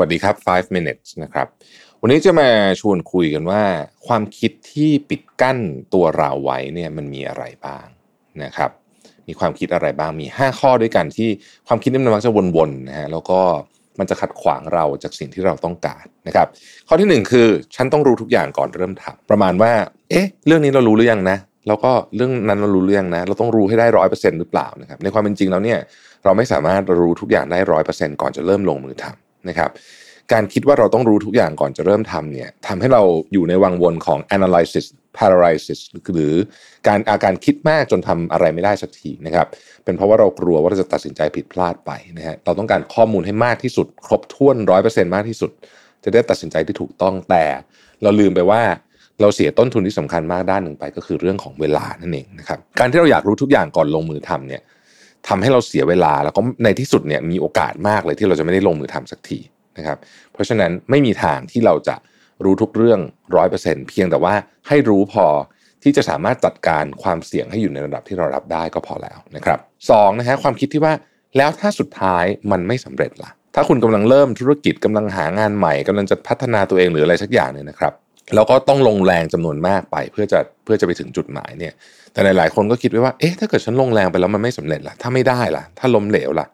วัสดีครับ 5 minutes นะครับ วันนี้จะมาชวนคุยกันว่า ความคิดที่ปิดกั้นตัวเราไว้เนี่ยมันมีอะไรบ้างนะครับ มีความคิดอะไรบ้างมี 5 ข้อด้วยกันที่ความคิดนี้มันมักจะวนๆนะฮะแล้วก็มันจะขัดขวางเราจากสิ่งที่เราต้องการนะครับ ข้อที่หนึ่งคือ ฉันต้องรู้ทุกอย่างก่อนเริ่มทำประมาณว่า เอ๊ะ เรื่องนี้เรารู้หรือยังนะแล้วก็เรื่องนั้นเรารู้หรือยังนะ เราต้องรู้ให้ได้ร้อยเปอร์เซ็นต์หรือเปล่านะครับในความเป็นจริงแล้วเนี่ยเราไม่สามารถรู้ทุกอย่างได้ร้อยเปอร์เซ็นต์ก่อนจะเริ่มลงมือทำ นะครับการคิดว่าเราต้องรู้ทุกอย่างก่อนจะเริ่มทำเนี่ยทำให้เราอยู่ในวังวนของ analysis paralysis หรือการอาการคิดมากจนทำอะไรไม่ได้สักทีนะครับเป็นเพราะว่าเรากลัวว่าเราจะตัดสินใจผิดพลาดไปนะฮะเราต้องการข้อมูลให้มากที่สุด ครบถ้วนร้อยเปอร์เซ็นต์มากที่สุด จะได้ตัดสินใจที่ถูกต้องแต่ เราลืมไปว่าเราเสียต้นทุนที่สำคัญมากด้านหนึ่งไปก็คือเรื่องของเวลานั่นเองนะครับการที่เราอยากรู้ทุกอย่างก่อนลงมือทำเนี่ย ทำให้เราเสียเวลาแล้วก็ในที่สุดเนี่ยมีโอกาสมากเลยที่เราจะไม่ได้ลงมือทำสักทีนะครับเพราะฉะนั้นไม่มีทางที่เราจะรู้ทุกเรื่องร้อยเปอร์เซ็นเพียงแต่ว่าให้รู้พอที่จะสามารถจัดการความเสี่ยงให้อยู่ในระดับที่เรารับได้ก็พอแล้วนะครับสองนะฮะความคิดที่ว่าแล้วถ้าสุดท้ายมันไม่สำเร็จล่ะ ถ้าคุณกำลังเริ่มธุรกิจกำลังหางานใหม่กำลังจะพัฒนาตัวเองหรืออะไรสักอย่างเนี่ยนะครับ แล้วก็ต้องลงแรงจำนวนมากไป เพื่อจะเพื่อจะไปถึงจุดหมายเนี่ย แต่หลายๆคนก็คิดไว้ว่า เอ๊ะถ้าเกิดฉันลงแรงไปแล้วมันไม่สำเร็จล่ะ ถ้าไม่ได้ล่ะ ถ้าล้มเหลวล่ะ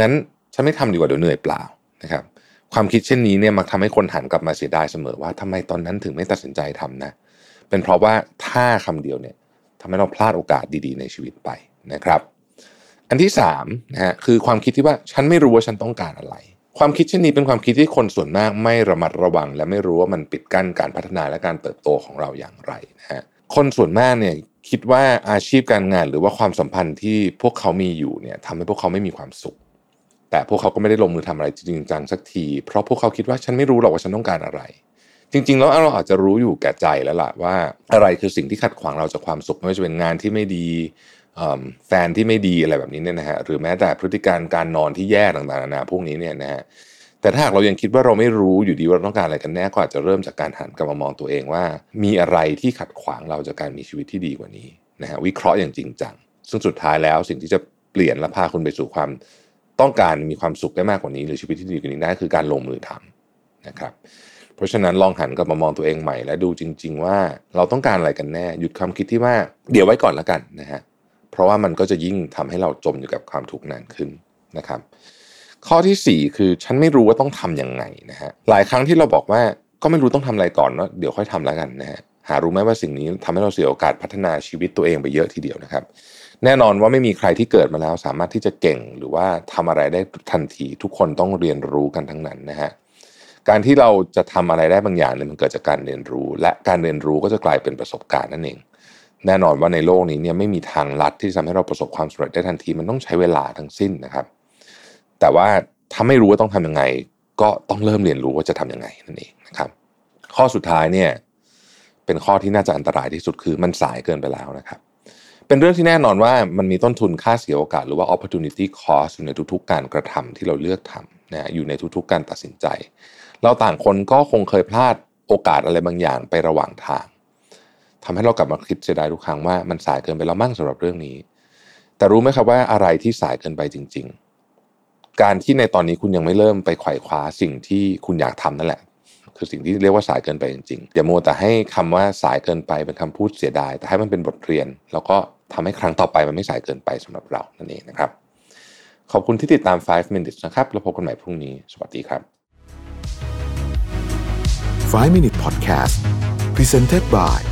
งั้นฉันไม่ทำดีกว่าเดี๋ยวเหนื่อยเปล่านะครับ ความคิดเช่นนี้เนี่ยมักทำให้คนหันกลับมาเสียดายเสมอว่าทำไมตอนนั้นถึงไม่ตัดสินใจทำนะ เป็นเพราะว่าถ้าคำเดียวเนี่ยทำให้เราพลาดโอกาสดีๆ ในชีวิตไปนะครับ อันที่3นะฮะคือความคิดที่ว่าฉันไม่รู้ว่าฉันต้องการอะไร ความคิดเช่นนี้เป็นความคิดที่คนส่วนมากไม่ระมัดระวัง และไม่รู้ว่ามันปิดกั้นการพัฒนาและการเติบโตของเราอย่างไรนะฮะคนส่วนมากเนี่ยคิดว่าอาชีพการงานหรือว่าความสัมพันธ์ที่พวกเขามีอยู่เนี่ยทำให้พวกเขาไม่มีความสุข แต่พวกเขาก็ไม่ได้ลงมือทำอะไรจริงจังสักที เพราะพวกเขาคิดว่าฉันไม่รู้หรอกว่าฉันต้องการอะไร จริง ๆ แล้วเราอาจจะรู้อยู่แก่ใจแล้วล่ะว่าอะไรคือสิ่งที่ขัดขวางเราจากความสุขไม่ว่าจะเป็นงานที่ไม่ดี แฟนที่ไม่ดีอะไรแบบนี้เนี่ยนะฮะหรือแม้แต่พฤติการการนอนที่แย่ต่างๆนานาพวกนี้เนี่ยนะฮะแต่ถ้าหากเรายังคิดว่าเราไม่รู้อยู่ดีว่าเราต้องการอะไรกันแน่ก็อาจจะเริ่มจากการหันกลับมามองตัวเองว่า มีอะไรที่ขัดขวางเราจากการมีชีวิตที่ดีกว่านี้นะฮะวิเคราะห์อย่างจริงจังซึ่งสุดท้ายแล้วสิ่งที่จะเปลี่ยนและพาคุณไปสู่ความต้องการมีความสุขได้มากกว่านี้ หรือชีวิตที่ดีกว่านี้ได้คือการลงมือทำนะครับเพราะฉะนั้นลองหันกลับมามองตัวเองใหม่ และดูจริง ๆ ว่าเราต้องการอะไรกันแน่ หยุดความคิดที่ว่าเดี๋ยวไว้ก่อนแล้วกันนะฮะ เพราะว่ามันก็จะยิ่งทำให้เราจมอยู่กับความทุกข์นานขึ้นนะครับ ข้อที่ 4 คือฉันไม่รู้ว่าต้องทํำยังไงนะฮะหลายครั้งที่เราบอกว่าก็ไม่รู้ต้องทำอะไรก่อนเนาะเดี๋ยวค่อยทำแล้วกันนะฮะหารู้ไหมว่าสิ่งนี้ทำให้เราเสียโอกาสพัฒนาชีวิตตัวเองไปเยอะทีเดียวนะครับ แน่นอนว่าไม่มีใครที่เกิดมาแล้วสามารถที่จะเก่งหรือว่าทำอะไรได้ทันทีทุกคนต้องเรียนรู้กันทั้งนั้นนะฮะการที่เราจะทำอะไรได้บางอย่างเนี่ยมันเกิดจากการเรียนรู้ และการเรียนรู้ก็จะกลายเป็นประสบการณ์นั่นเอง แน่นอนว่าในโลกนี้เนี่ยไม่มีทางลัดที่จะทำให้เราประสบความสำเร็จได้ทันทีมันต้องใช้เวลาทั้งสิ้นนะครับ แต่ว่าถ้าไม่รู้ว่าต้องทํำยังไง ก็ต้องเริ่มเรียนรู้ว่าจะทํำยังไงนั่นเองนะครับ ข้อสุดท้ายเนี่ยเป็นข้อที่น่าจะอันตรายที่สุดคือมันสายเกินไปแล้วนะครับ เป็นเรื่องที่แน่นอนว่ามันมีต้นทุนค่าเสียโอกาส หรือว่า opportunity cost อยู่ในทุกๆ การกระทำที่เราเลือกทำนะอยู่ในทุกๆ การตัดสินใจ เราต่างคนก็คงเคยพลาดโอกาสอะไรบางอย่างไประหว่างทาง ทำให้เรากลับมาคิดเสียดายทุกครั้งว่ามันสายเกินไปแล้วมั่งสำหรับเรื่องนี้ แต่รู้ไหมครับว่าอะไรที่สายเกินไปจริง ๆ การที่ในตอนนี้คุณยังไม่เริ่มไปไขว่คว้าสิ่งที่คุณอยากทำนั่นแหละ คือสิ่งที่เรียกว่าสายเกินไปจริงๆอย่าโมแต่ให้คำว่าสายเกินไปเป็นคำพูดเสียดาย แต่ให้มันเป็นบทเรียน แล้วก็ทำให้ครั้งต่อไปมันไม่สายเกินไปสำหรับเรานั่นเองนะครับ ขอบคุณที่ติดตาม 5 minutes นะครับ แล้วพบกันใหม่พรุ่งนี้ สวัสดีครับ 5 Minute Podcast Presented by